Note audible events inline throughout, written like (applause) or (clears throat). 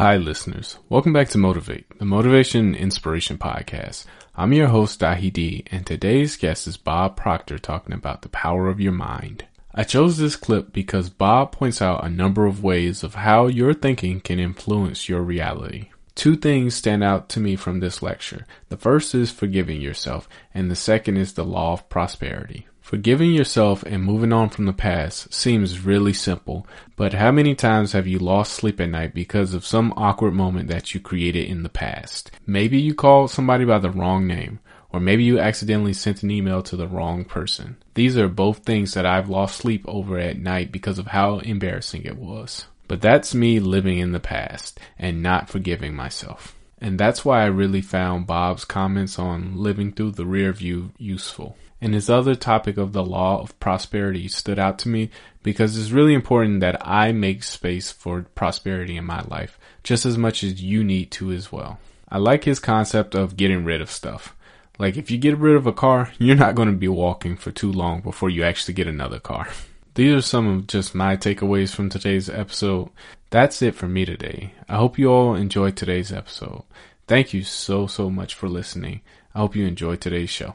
Hi, listeners. Welcome back to Motivate, the Motivation and Inspiration Podcast. I'm your host, Dahi D, and today's guest is Bob Proctor talking about the power of your mind. I chose this clip because Bob points out a number of ways of how your thinking can influence your reality. Two things stand out to me from this lecture. The first is forgiving yourself, and the second is the law of prosperity. Forgiving yourself and moving on from the past seems really simple, but how many times have you lost sleep at night because of some awkward moment that you created in the past? Maybe you called somebody by the wrong name, or maybe you accidentally sent an email to the wrong person. These are both things that I've lost sleep over at night because of how embarrassing it was. But that's me living in the past and not forgiving myself. And that's why I really found Bob's comments on living through the rear view useful. And his other topic of the law of prosperity stood out to me because it's really important that I make space for prosperity in my life just as much as you need to as well. I like his concept of getting rid of stuff. Like if you get rid of a car, you're not going to be walking for too long before you actually get another car. (laughs) These are some of just my takeaways from today's episode. That's it for me today. I hope you all enjoyed today's episode. Thank you so, so much for listening. I hope you enjoyed today's show.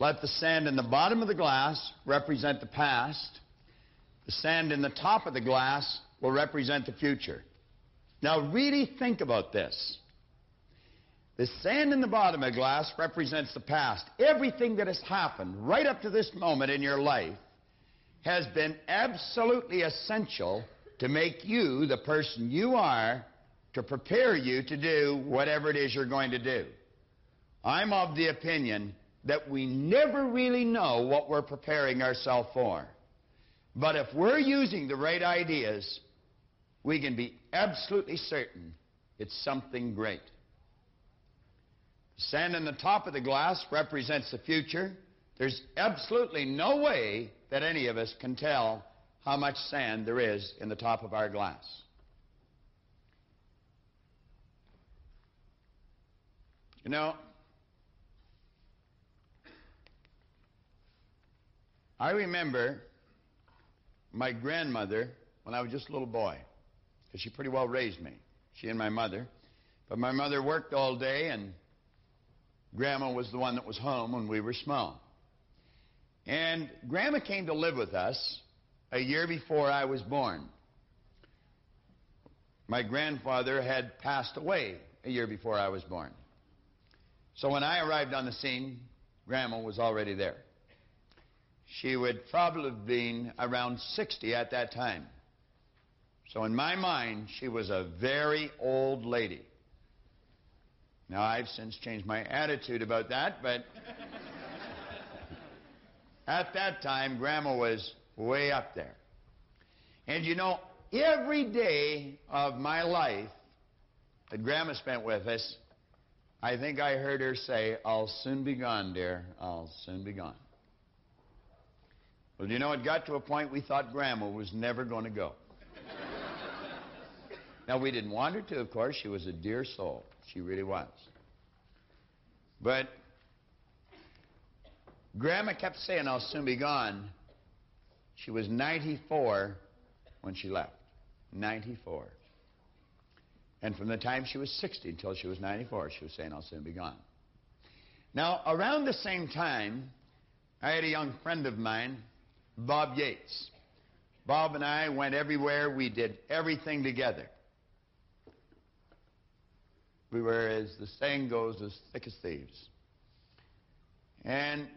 Let the sand in the bottom of the glass represent the past. The sand in the top of the glass will represent the future. Now, really think about this. The sand in the bottom of the glass represents the past. Everything that has happened right up to this moment in your life has been absolutely essential to make you the person you are, to prepare you to do whatever it is you're going to do. I'm of the opinion that we never really know what we're preparing ourselves for. But if we're using the right ideas, we can be absolutely certain it's something great. The sand in the top of the glass represents the future. There's absolutely no way that any of us can tell how much sand there is in the top of our glass. You know, I remember my grandmother when I was just a little boy, because she pretty well raised me, she and my mother. But my mother worked all day, and Grandma was the one that was home when we were small. And Grandma came to live with us a year before I was born. My grandfather had passed away a year before I was born. So when I arrived on the scene, Grandma was already there. She would probably have been around 60 at that time. So in my mind, she was a very old lady. Now, I've since changed my attitude about that, but (laughs) at that time, Grandma was way up there. And you know, every day of my life that Grandma spent with us, I think I heard her say, I'll soon be gone, dear. I'll soon be gone. Well, you know, it got to a point we thought Grandma was never going to go. now, we didn't want her to, of course. She was a dear soul. She really was. But Grandma kept saying, I'll soon be gone. She was 94 when she left. 94. And from the time she was 60 until she was 94, she was saying, I'll soon be gone. Now, around the same time, I had a young friend of mine Bob Yates. Bob and I went everywhere. We did everything together. We were, as the saying goes, as thick as thieves. And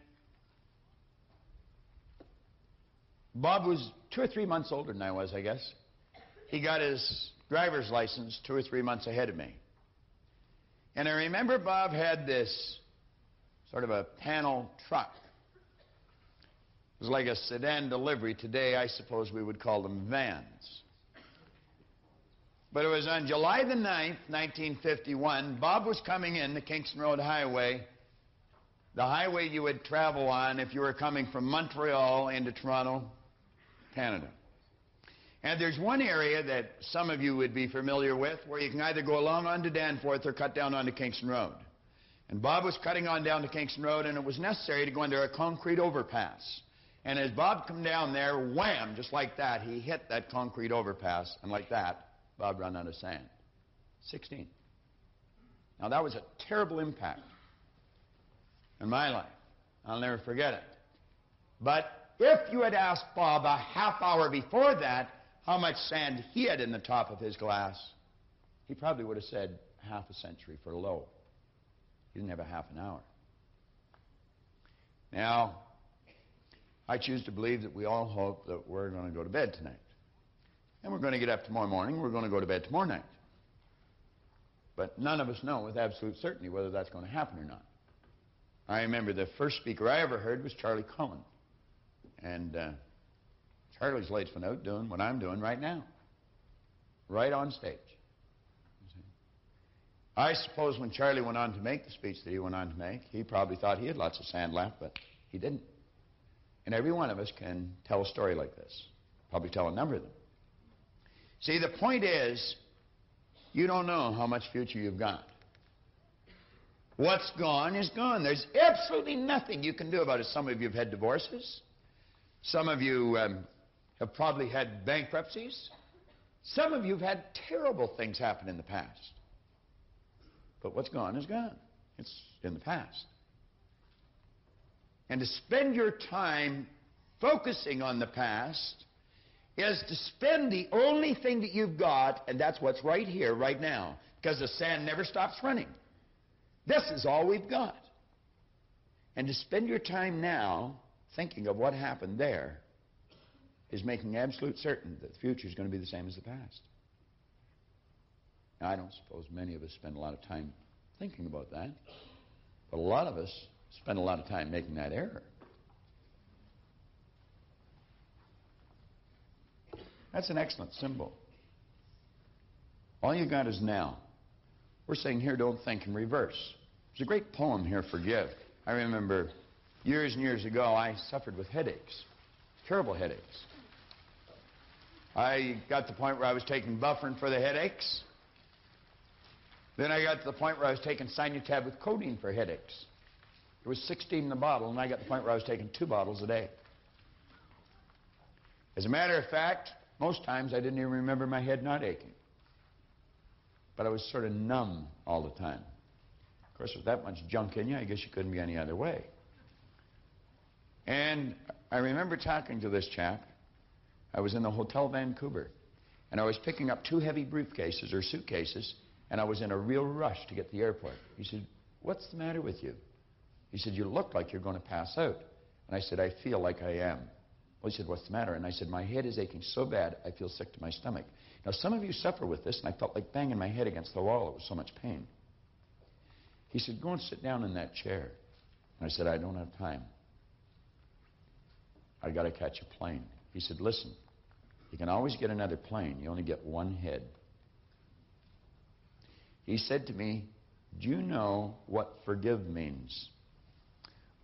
Bob was two or three months older than I was, I guess. He got his driver's license two or three months ahead of me. And I remember Bob had this sort of a panel truck it was like a sedan delivery. Today, I suppose we would call them vans. But it was on July the 9th, 1951, Bob was coming in the Kingston Road Highway, the highway you would travel on if you were coming from Montreal into Toronto, Canada. And there's one area that some of you would be familiar with where you can either go along onto Danforth or cut down onto Kingston Road. And Bob was cutting on down to Kingston Road, and it was necessary to go under a concrete overpass. And as Bob come down there, wham, just like that, he hit that concrete overpass, and like that, Bob ran out of sand. 16. Now that was a terrible impact in my life. I'll never forget it. But if you had asked Bob a half hour before that how much sand he had in the top of his glass, he probably would have said half a century for low. He didn't have a half an hour. Now, I choose to believe that we all hope that we're going to go to bed tonight. And we're going to get up tomorrow morning. We're going to go to bed tomorrow night. But none of us know with absolute certainty whether that's going to happen or not. I remember the first speaker I ever heard was Charlie Cullen. And uh, Charlie's late for out doing what I'm doing right now, right on stage. I suppose when Charlie went on to make the speech that he went on to make, he probably thought he had lots of sand left, but he didn't. And every one of us can tell a story like this, probably tell a number of them. See, the point is, you don't know how much future you've got. What's gone is gone. There's absolutely nothing you can do about it. Some of you have had divorces. Some of you um, have probably had bankruptcies. Some of you have had terrible things happen in the past. But what's gone is gone. It's in the past. And to spend your time focusing on the past is to spend the only thing that you've got, and that's what's right here, right now, because the sand never stops running. This is all we've got. And to spend your time now thinking of what happened there is making absolute certain that the future is going to be the same as the past. Now, I don't suppose many of us spend a lot of time thinking about that, but a lot of us spend a lot of time making that error. That's an excellent symbol. All you got is now. We're saying here, don't think in reverse. There's a great poem here, Forgive. I remember years and years ago, I suffered with headaches, terrible headaches. I got to the point where I was taking Bufferin for the headaches. Then I got to the point where I was taking Sinutab with codeine for headaches. It was 16 in the bottle, and I got to the point where I was taking two bottles a day. As a matter of fact, most times I didn't even remember my head not aching. But I was sort of numb all the time. Of course, with that much junk in you, I guess you couldn't be any other way. And I remember talking to this chap I was in the Hotel Vancouver, and I was picking up two heavy briefcases or suitcases, and I was in a real rush to get to the airport. He said, What's the matter with you? He said, You look like you're going to pass out. And I said, I feel like I am. Well, he said, What's the matter? And I said, My head is aching so bad, I feel sick to my stomach. Now, some of you suffer with this, and I felt like banging my head against the wall. It was so much pain. He said, Go and sit down in that chair. And I said, I don't have time. I got to catch a plane. He said, Listen, you can always get another plane. You only get one head. He said to me, Do you know what forgive means?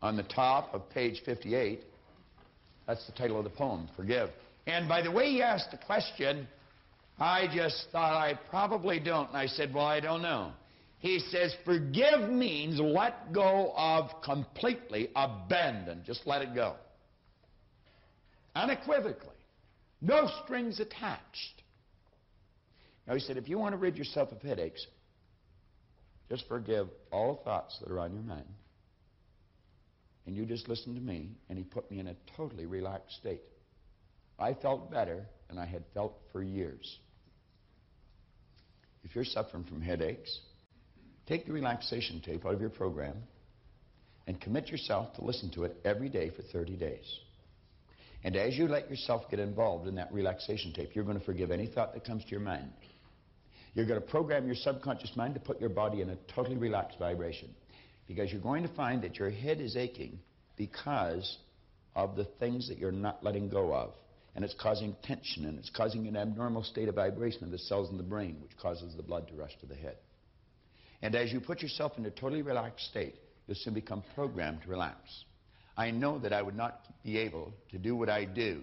On the top of page 58, that's the title of the poem, Forgive. And by the way he asked the question, I just thought I probably don't. And I said, Well, I don't know. He says, Forgive means let go of completely, abandon. Just let it go. Unequivocally. No strings attached. Now, he said, if you want to rid yourself of headaches, just forgive all thoughts that are on your mind. And you just listen to me. And he put me in a totally relaxed state. I felt better than I had felt for years. If you're suffering from headaches, take the relaxation tape out of your program and commit yourself to listen to it every day for 30 days. And as you let yourself get involved in that relaxation tape, you're going to forgive any thought that comes to your mind. You're going to program your subconscious mind to put your body in a totally relaxed vibration. Because you're going to find that your head is aching because of the things that you're not letting go of. and it's causing tension, and it's causing an abnormal state of vibration of the cells in the brain, which causes the blood to rush to the head. And as you put yourself in a totally relaxed state, you'll soon become programmed to relax. I know that I would not be able to do what I do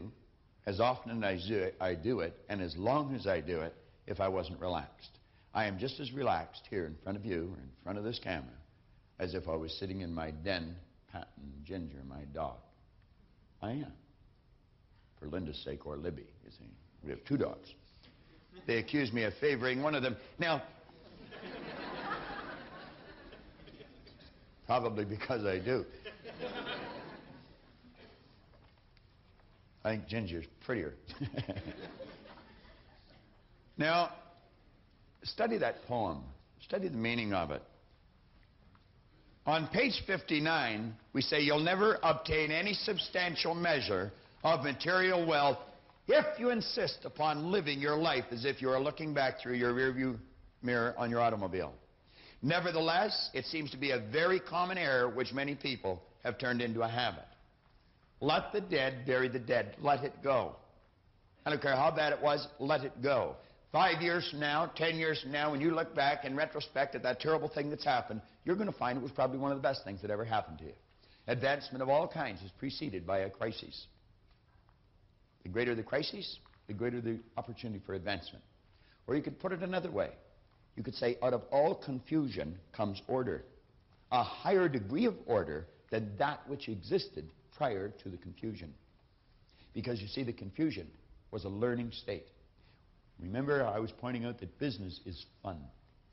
as often as I do it, and as long as I do it, if I wasn't relaxed. I am just as relaxed here in front of you or in front of this camera as if I was sitting in my den patting Ginger, my dog. I am. For Linda's sake or Libby, you see. We have two dogs. They accuse me of favoring one of them. Now, (laughs) probably because I do. I think Ginger's prettier. (laughs) now, study that poem. Study the meaning of it. On page 59, we say you'll never obtain any substantial measure of material wealth if you insist upon living your life as if you are looking back through your rearview mirror on your automobile. Nevertheless, it seems to be a very common error which many people have turned into a habit. Let the dead bury the dead. Let it go. I don't care how bad it was, let it go. Five years from now, ten years from now, when you look back in retrospect at that terrible thing that's happened, you're going to find it was probably one of the best things that ever happened to you. Advancement of all kinds is preceded by a crisis. The greater the crisis, the greater the opportunity for advancement. Or you could put it another way. You could say, out of all confusion comes order. A higher degree of order than that which existed prior to the confusion. Because you see, the confusion was a learning state. Remember, I was pointing out that business is fun.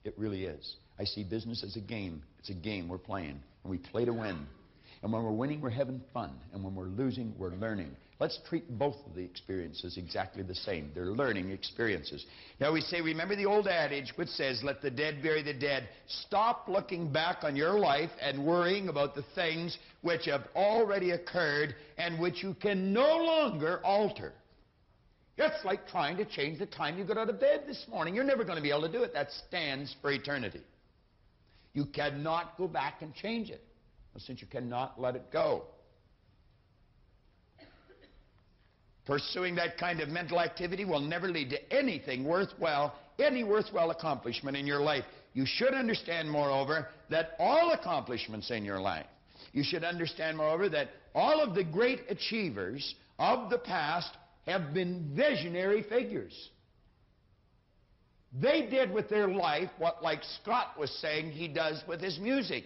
It really is. I see business as a game. It's a game we're playing, and we play to win. And when we're winning, we're having fun. And when we're losing, we're learning. Let's treat both of the experiences exactly the same. They're learning experiences. Now we say, remember the old adage which says, let the dead bury the dead. Stop looking back on your life and worrying about the things which have already occurred and which you can no longer alter. It's like trying to change the time you got out of bed this morning. You're never going to be able to do it. That stands for eternity. You cannot go back and change it, since you cannot let it go. Pursuing that kind of mental activity will never lead to anything worthwhile, any worthwhile accomplishment in your life. You should understand, moreover, that all accomplishments in your life, you should understand, moreover, that all of the great achievers of the past have been visionary figures. They did with their life what, like Scott was saying, he does with his music.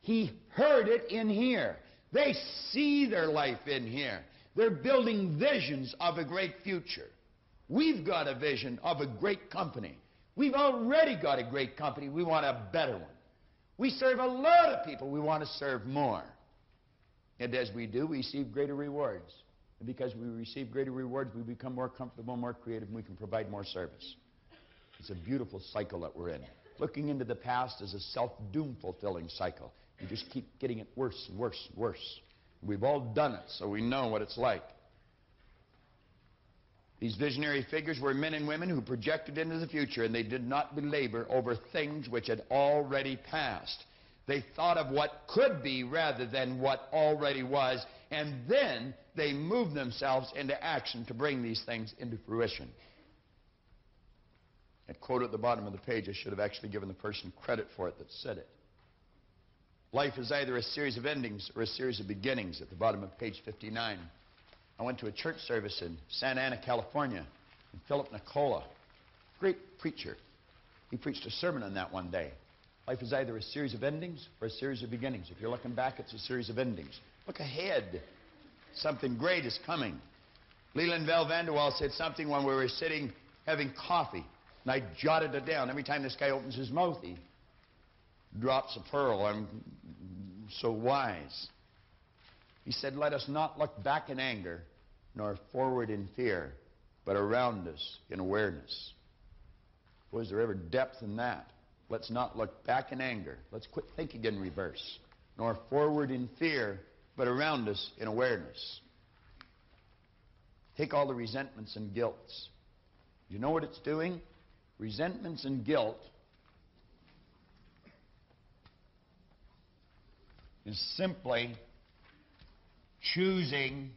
He heard it in here. They see their life in here. They're building visions of a great future. We've got a vision of a great company. We've already got a great company. We want a better one. We serve a lot of people. We want to serve more. And as we do, we receive greater rewards. And because we receive greater rewards, we become more comfortable, more creative, and we can provide more service. It's a beautiful cycle that we're in. Looking into the past is a self doom fulfilling cycle. You just keep getting it worse and worse and worse. We've all done it, so we know what it's like. These visionary figures were men and women who projected into the future, and they did not belabor over things which had already passed. They thought of what could be rather than what already was, and then they move themselves into action to bring these things into fruition. That quote at the bottom of the page, I should have actually given the person credit for it that said it. Life is either a series of endings or a series of beginnings at the bottom of page 59. I went to a church service in Santa Ana, California, and Philip Nicola, great preacher. He preached a sermon on that one day. Life is either a series of endings or a series of beginnings. If you're looking back, it's a series of endings. Look ahead. Something great is coming. Leland Val Van De Wall said something when we were sitting having coffee, and I jotted it down. Every time this guy opens his mouth, he drops a pearl. I'm so wise. He said, Let us not look back in anger, nor forward in fear, but around us in awareness. Was there ever depth in that? Let's not look back in anger. Let's quit thinking in reverse, nor forward in fear, but around us in awareness. Take all the resentments and guilts. You know what it's doing? Resentments and guilt is simply choosing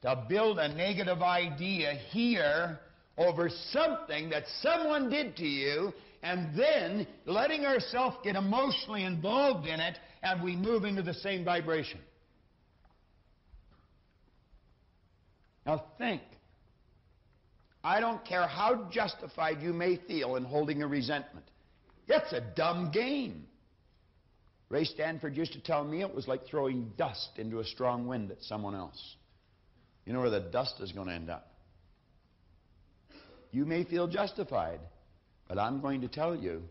to build a negative idea here over something that someone did to you and then letting ourselves get emotionally involved in it and we move into the same vibration. Now think. I don't care how justified you may feel in holding a resentment. It's a dumb game. Ray Stanford used to tell me it was like throwing dust into a strong wind at someone else. You know where the dust is going to end up. You may feel justified, but I'm going to tell you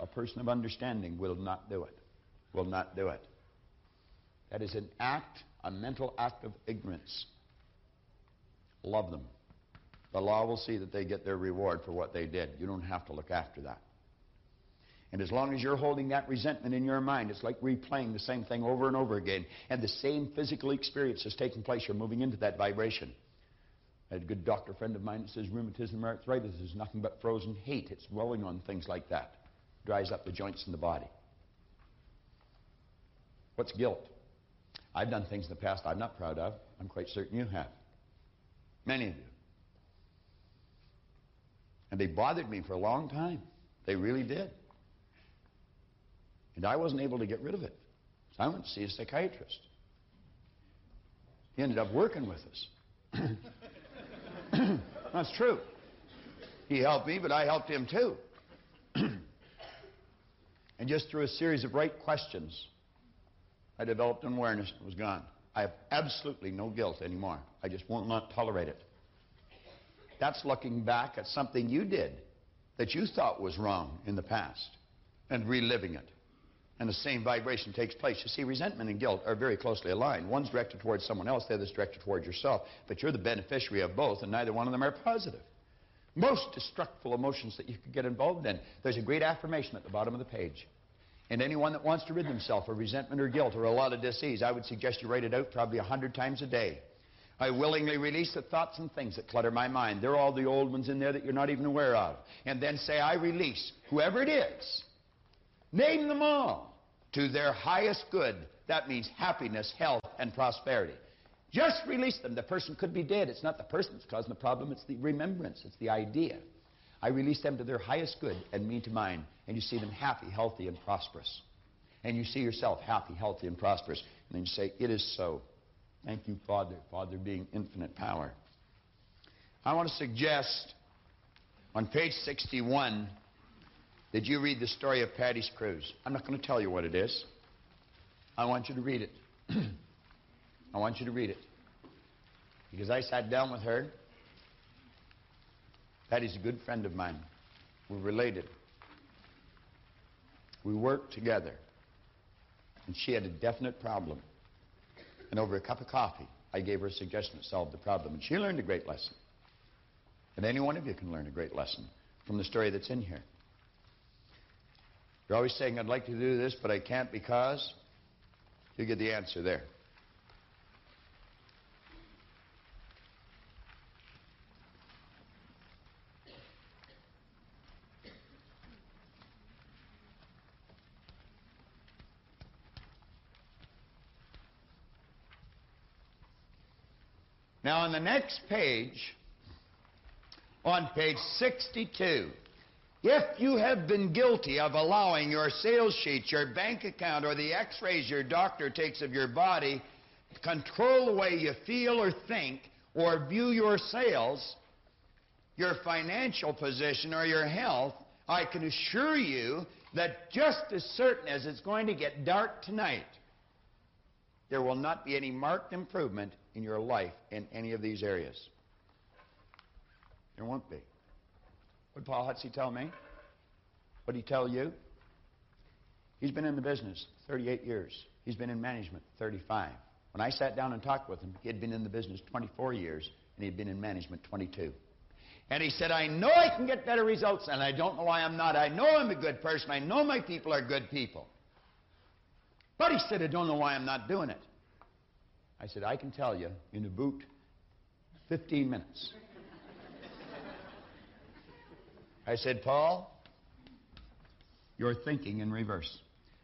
a person of understanding will not do it. Will not do it. That is an act, a mental act of ignorance. Love them. The law will see that they get their reward for what they did. You don't have to look after that. And as long as you're holding that resentment in your mind, it's like replaying the same thing over and over again. And the same physical experience is taking place. You're moving into that vibration. I had a good doctor friend of mine that says rheumatism or arthritis is nothing but frozen hate. It's dwelling on things like that. Dries up the joints in the body. What's guilt? I've done things in the past I'm not proud of. I'm quite certain you have. Many of you. And they bothered me for a long time. They really did. And I wasn't able to get rid of it. So I went to see a psychiatrist. He ended up working with us. (coughs) That's true. He helped me, but I helped him too. (coughs) and just through a series of right questions, I developed an awareness and was gone. I have absolutely no guilt anymore. I just will not tolerate it. That's looking back at something you did that you thought was wrong in the past and reliving it and the same vibration takes place. You see, resentment and guilt are very closely aligned. One's directed towards someone else, the other's directed towards yourself, but you're the beneficiary of both, and neither one of them are positive. Most destructive emotions that you could get involved in. There's a great affirmation at the bottom of the page. And anyone that wants to rid themselves of resentment or guilt or a lot of disease, I would suggest you write it out probably a hundred times a day. I willingly release the thoughts and things that clutter my mind. They're all the old ones in there that you're not even aware of. And then say, I release whoever it is Name them all to their highest good. That means happiness, health, and prosperity. Just release them. The person could be dead. It's not the person that's causing the problem, it's the remembrance, it's the idea. I release them to their highest good and me to mine. And you see them happy, healthy, and prosperous. And you see yourself happy, healthy, and prosperous. And then you say, It is so. Thank you, Father. Father being infinite power. I want to suggest on page 61 did you read the story of Patty's Cruise? I'm not going to tell you what it is. I want you to read it. (clears throat) I want you to read it. Because I sat down with her. Patty's a good friend of mine. We're related. We worked together. And she had a definite problem. And over a cup of coffee, I gave her a suggestion that solved the problem. And she learned a great lesson. And any one of you can learn a great lesson from the story that's in here. You're always saying, I'd like to do this, but I can't because. You get the answer there. Now, on the next page, on page 62, if you have been guilty of allowing your sales sheet, your bank account, or the x rays your doctor takes of your body control the way you feel or think or view your sales, your financial position, or your health, I can assure you that just as certain as it's going to get dark tonight, there will not be any marked improvement in your life in any of these areas. There won't be. What Paul Hutsey tell me? What he tell you? He's been in the business 38 years. He's been in management 35. When I sat down and talked with him, he had been in the business 24 years, and he had been in management 22. And he said, I know I can get better results, and I don't know why I'm not. I know I'm a good person. I know my people are good people. But he said, I don't know why I'm not doing it. I said, I can tell you in about 15 minutes. I said, Paul, you're thinking in reverse.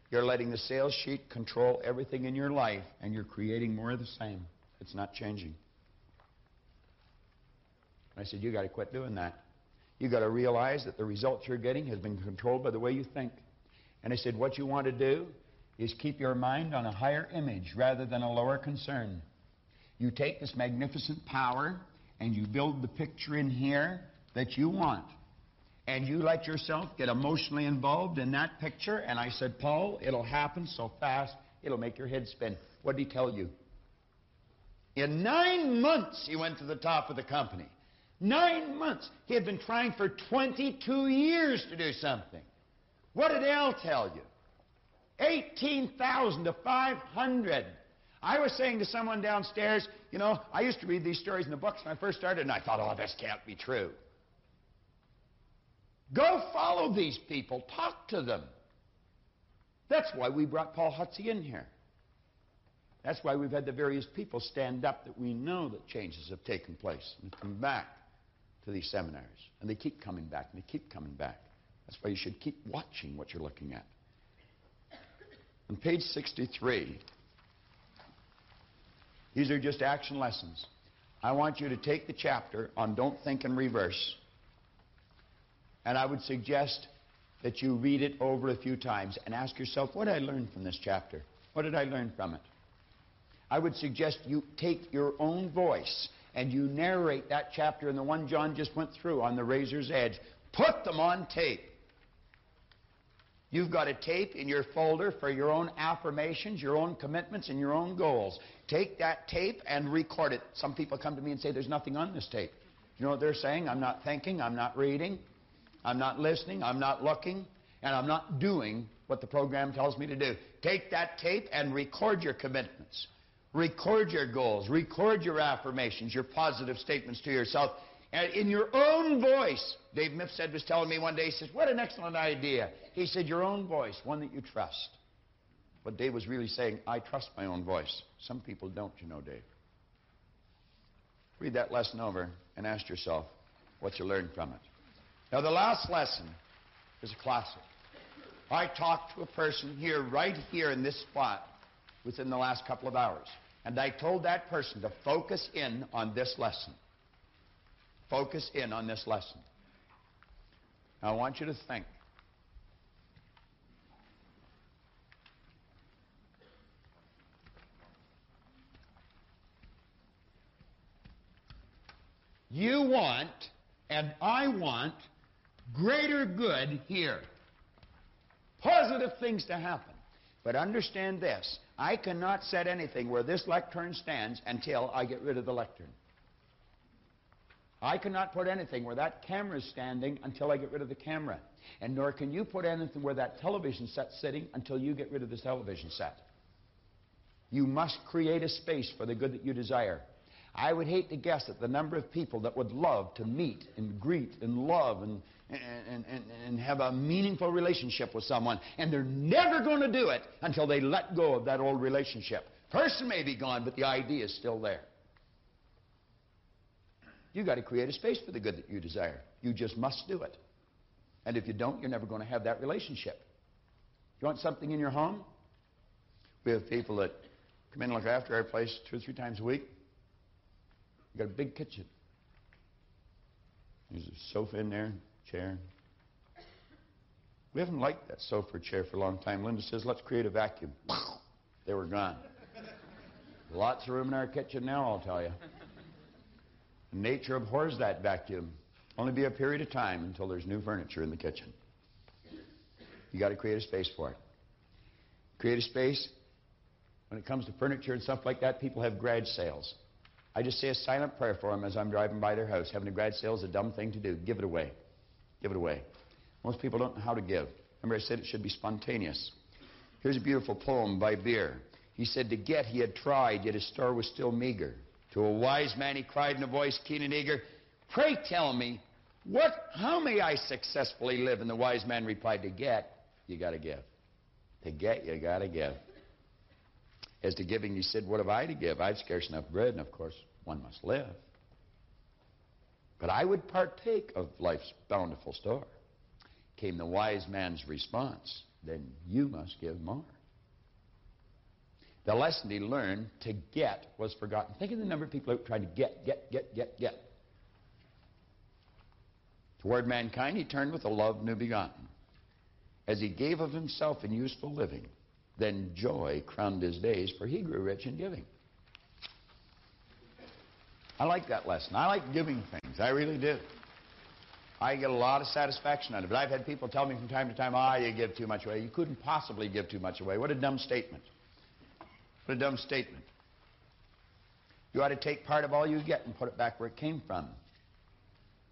You're letting the sales sheet control everything in your life, and you're creating more of the same. It's not changing. I said, you got to quit doing that. You got to realize that the results you're getting has been controlled by the way you think. And I said, what you want to do is keep your mind on a higher image rather than a lower concern. You take this magnificent power and you build the picture in here that you want. And you let yourself get emotionally involved in that picture. And I said, Paul, it'll happen so fast, it'll make your head spin. What did he tell you? In nine months, he went to the top of the company. Nine months. He had been trying for 22 years to do something. What did Al tell you? 18,000 to 500. I was saying to someone downstairs, you know, I used to read these stories in the books when I first started, and I thought, oh, this can't be true. Go follow these people, talk to them. That's why we brought Paul Hutsey in here. That's why we've had the various people stand up that we know that changes have taken place and come back to these seminaries. And they keep coming back and they keep coming back. That's why you should keep watching what you're looking at. On page 63, these are just action lessons. I want you to take the chapter on Don't Think in Reverse, and I would suggest that you read it over a few times and ask yourself, what did I learn from this chapter? What did I learn from it? I would suggest you take your own voice and you narrate that chapter and the one John just went through on the razor's edge. Put them on tape. You've got a tape in your folder for your own affirmations, your own commitments, and your own goals. Take that tape and record it. Some people come to me and say, There's nothing on this tape. You know what they're saying? I'm not thinking, I'm not reading, I'm not listening, I'm not looking, and I'm not doing what the program tells me to do. Take that tape and record your commitments. Record your goals. Record your affirmations, your positive statements to yourself. And in your own voice, Dave Mifsud was telling me one day, he says, What an excellent idea. He said, Your own voice, one that you trust. But Dave was really saying, I trust my own voice. Some people don't, you know, Dave. Read that lesson over and ask yourself what you learned from it. Now, the last lesson is a classic. I talked to a person here, right here in this spot, within the last couple of hours. And I told that person to focus in on this lesson. Focus in on this lesson. I want you to think. You want, and I want, greater good here. Positive things to happen. But understand this I cannot set anything where this lectern stands until I get rid of the lectern. I cannot put anything where that camera is standing until I get rid of the camera. And nor can you put anything where that television set's sitting until you get rid of the television set. You must create a space for the good that you desire. I would hate to guess at the number of people that would love to meet and greet and love and, and, and, and have a meaningful relationship with someone, and they're never going to do it until they let go of that old relationship. Person may be gone, but the idea is still there. You've got to create a space for the good that you desire. You just must do it. And if you don't, you're never going to have that relationship. You want something in your home? We have people that come in and look after our place two or three times a week. We've got a big kitchen. There's a sofa in there, chair. We haven't liked that sofa chair for a long time. Linda says, let's create a vacuum. (laughs) They were gone. Lots of room in our kitchen now, I'll tell you. Nature abhors that vacuum. Only be a period of time until there's new furniture in the kitchen. You got to create a space for it. Create a space. When it comes to furniture and stuff like that, people have garage sales. I just say a silent prayer for them as I'm driving by their house. Having a garage sale is a dumb thing to do. Give it away. Give it away. Most people don't know how to give. Remember, I said it should be spontaneous. Here's a beautiful poem by Beer. He said, To get he had tried, yet his store was still meager. To a wise man he cried in a voice keen and eager, Pray tell me, what, how may I successfully live? And the wise man replied, To get, you got to give. To get, you got to give. As to giving, he said, What have I to give? I've scarce enough bread, and of course, one must live. But I would partake of life's bountiful store. Came the wise man's response, Then you must give more. The lesson he learned to get was forgotten. Think of the number of people who tried to get, get, get, get, get. Toward mankind he turned with a love new begotten. As he gave of himself in useful living, then joy crowned his days, for he grew rich in giving. I like that lesson. I like giving things. I really do. I get a lot of satisfaction out of it. I've had people tell me from time to time, ah, you give too much away. You couldn't possibly give too much away. What a dumb statement. What a dumb statement. You ought to take part of all you get and put it back where it came from.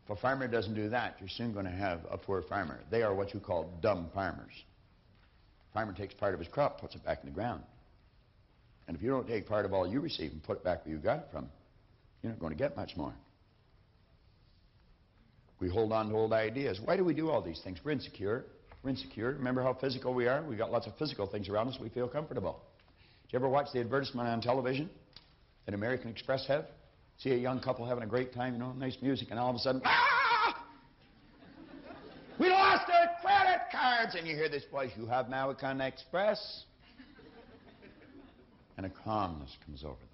If a farmer doesn't do that, you're soon going to have a poor farmer. They are what you call dumb farmers. Farmer takes part of his crop, puts it back in the ground. And if you don't take part of all you receive and put it back where you got it from, you're not going to get much more. We hold on to old ideas. Why do we do all these things? We're insecure. We're insecure. Remember how physical we are? We've got lots of physical things around us. We feel comfortable. You ever watch the advertisement on television that American Express have? See a young couple having a great time, you know, nice music, and all of a sudden, ah! We lost our credit cards! And you hear this voice, you have American Express? And a calmness comes over them.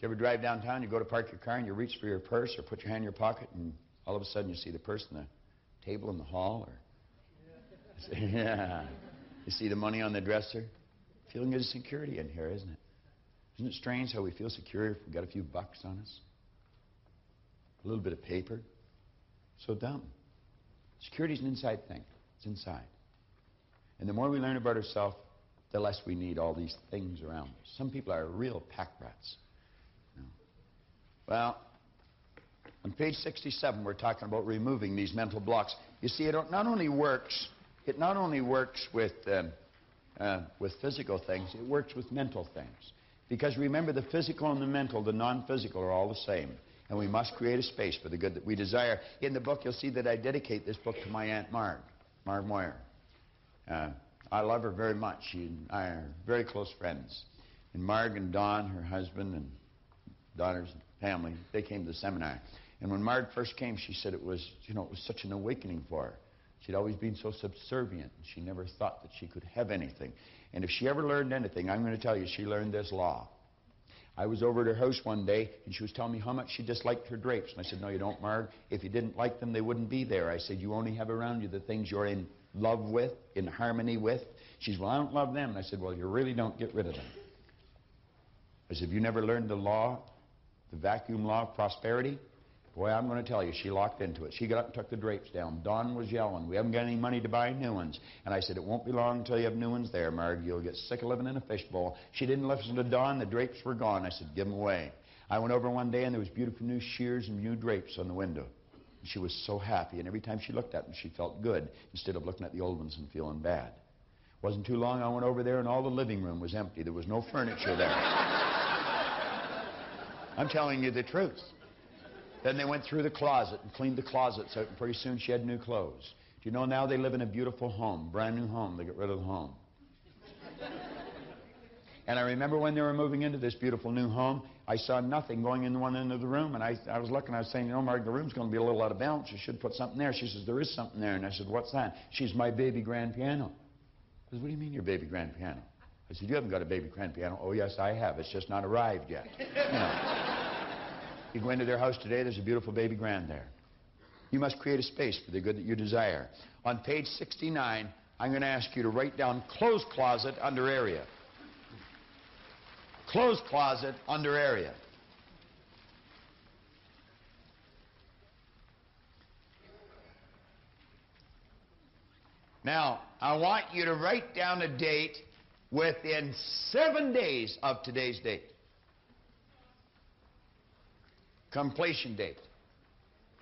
You ever drive downtown, you go to park your car, and you reach for your purse or put your hand in your pocket, and all of a sudden you see the purse on the table in the hall, or (laughs) yeah, you see the money on the dresser. Feeling of security in here, isn't it? Isn't it strange how we feel secure if we've got a few bucks on us? A little bit of paper? So dumb. Security is an inside thing. It's inside. And the more we learn about ourselves, the less we need all these things around us. Some people are real pack rats. Well, on page 67, we're talking about removing these mental blocks. You see, it not only works, it not only works with, um, uh, with physical things, it works with mental things. Because remember, the physical and the mental, the non-physical, are all the same. And we must create a space for the good that we desire. In the book, you'll see that I dedicate this book to my Aunt Marg, Marg Moyer. Uh, I love her very much. She and I are very close friends. And Marg and Don, her husband, and daughters and family, they came to the seminar. And when Marg first came, she said it was, you know, it was such an awakening for her. She'd always been so subservient. She never thought that she could have anything. And if she ever learned anything, I'm going to tell you, she learned this law. I was over at her house one day, and she was telling me how much she disliked her drapes. And I said, No, you don't, Marg. If you didn't like them, they wouldn't be there. I said, You only have around you the things you're in love with, in harmony with. She said, Well, I don't love them. And I said, Well, you really don't get rid of them. I said, Have you never learned the law, the vacuum law of prosperity? Boy, I'm going to tell you, she locked into it. She got up and took the drapes down. Don was yelling, We haven't got any money to buy new ones. And I said, It won't be long until you have new ones there, Marg. You'll get sick of living in a fishbowl. She didn't listen to Don. The drapes were gone. I said, Give them away. I went over one day and there was beautiful new shears and new drapes on the window. And she was so happy. And every time she looked at them, she felt good instead of looking at the old ones and feeling bad. Wasn't too long, I went over there and all the living room was empty. There was no furniture there. (laughs) I'm telling you the truth. Then they went through the closet and cleaned the closets out, and pretty soon she had new clothes. Do you know now they live in a beautiful home, brand new home. They got rid of the home. (laughs) and I remember when they were moving into this beautiful new home, I saw nothing going in one end of the room, and I, I was looking, I was saying, you know, Mark, the room's going to be a little out of balance. You should put something there. She says, there is something there. And I said, what's that? She's my baby grand piano. I said, what do you mean your baby grand piano? I said, you haven't got a baby grand piano. Oh, yes, I have. It's just not arrived yet. You know. You go into their house today, there's a beautiful baby grand there. You must create a space for the good that you desire. On page 69, I'm going to ask you to write down clothes closet under area. Clothes closet under area. Now, I want you to write down a date within seven days of today's date. Completion date.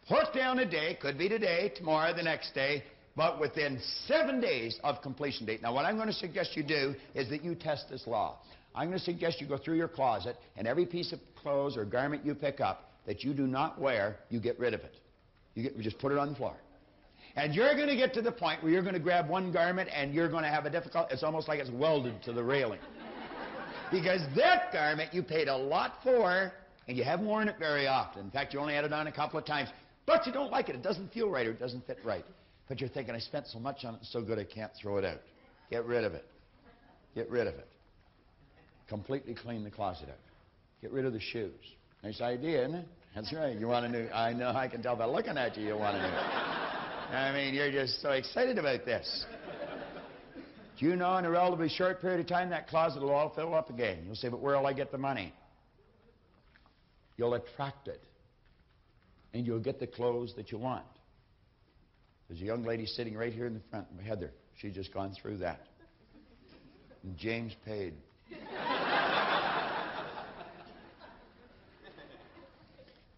Put down a day, could be today, tomorrow, the next day, but within seven days of completion date. Now, what I'm going to suggest you do is that you test this law. I'm going to suggest you go through your closet and every piece of clothes or garment you pick up that you do not wear, you get rid of it. You, get, you just put it on the floor. And you're going to get to the point where you're going to grab one garment and you're going to have a difficult, it's almost like it's welded to the railing. (laughs) because that garment you paid a lot for and you haven't worn it very often. In fact, you only had it on a couple of times, but you don't like it. It doesn't feel right or it doesn't fit right. But you're thinking, I spent so much on it, so good I can't throw it out. Get rid of it. Get rid of it. Completely clean the closet out. Get rid of the shoes. Nice idea, isn't it? That's right. You want to know? I know. I can tell by looking at you. You want to know. I mean, you're just so excited about this. Do you know in a relatively short period of time that closet will all fill up again? You'll say, but where will I get the money? You'll attract it. And you'll get the clothes that you want. There's a young lady sitting right here in the front, Heather. She's just gone through that. And James paid.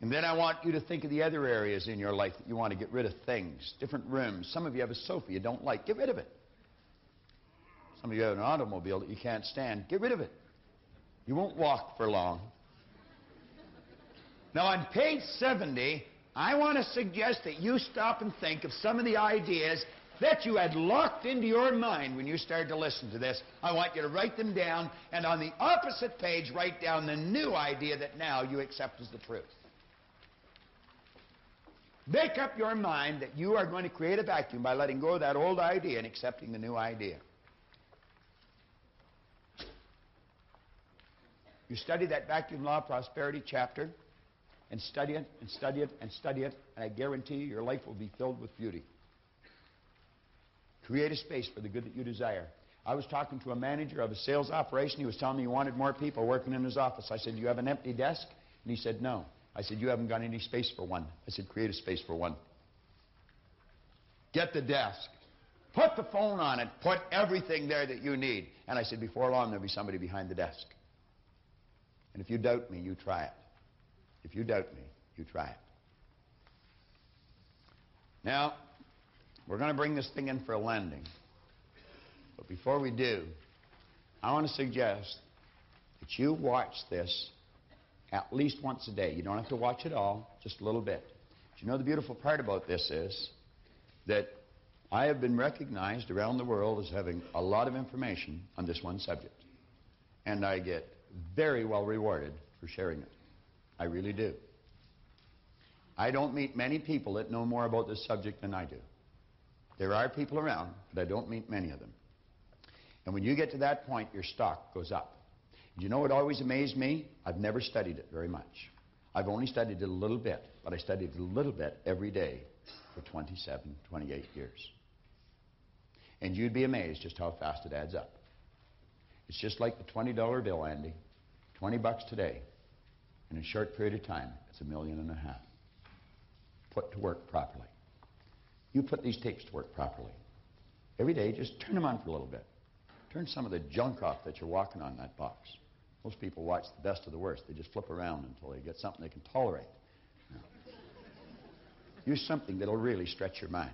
And then I want you to think of the other areas in your life that you want to get rid of things, different rooms. Some of you have a sofa you don't like. Get rid of it. Some of you have an automobile that you can't stand. Get rid of it. You won't walk for long. Now, on page 70, I want to suggest that you stop and think of some of the ideas that you had locked into your mind when you started to listen to this. I want you to write them down, and on the opposite page, write down the new idea that now you accept as the truth. Make up your mind that you are going to create a vacuum by letting go of that old idea and accepting the new idea. You study that vacuum law prosperity chapter and study it and study it and study it, and I guarantee you your life will be filled with beauty. Create a space for the good that you desire. I was talking to a manager of a sales operation. He was telling me he wanted more people working in his office. I said, Do you have an empty desk? And he said, No. I said, You haven't got any space for one. I said, Create a space for one. Get the desk. Put the phone on it. Put everything there that you need. And I said, Before long, there'll be somebody behind the desk. And if you doubt me, you try it. If you doubt me, you try it. Now, we're going to bring this thing in for a landing. But before we do, I want to suggest that you watch this at least once a day. You don't have to watch it all, just a little bit. But you know the beautiful part about this is that I have been recognized around the world as having a lot of information on this one subject. And I get very well rewarded for sharing it. I really do. I don't meet many people that know more about this subject than I do. There are people around, but I don't meet many of them. And when you get to that point, your stock goes up. You know what always amazed me? I've never studied it very much. I've only studied it a little bit, but I studied it a little bit every day for 27, 28 years. And you'd be amazed just how fast it adds up. It's just like the $20 bill, Andy. 20 bucks today. In a short period of time, it's a million and a half. Put to work properly. You put these tapes to work properly. Every day, just turn them on for a little bit. Turn some of the junk off that you're walking on that box. Most people watch the best of the worst. They just flip around until they get something they can tolerate. (laughs) Use something that'll really stretch your mind.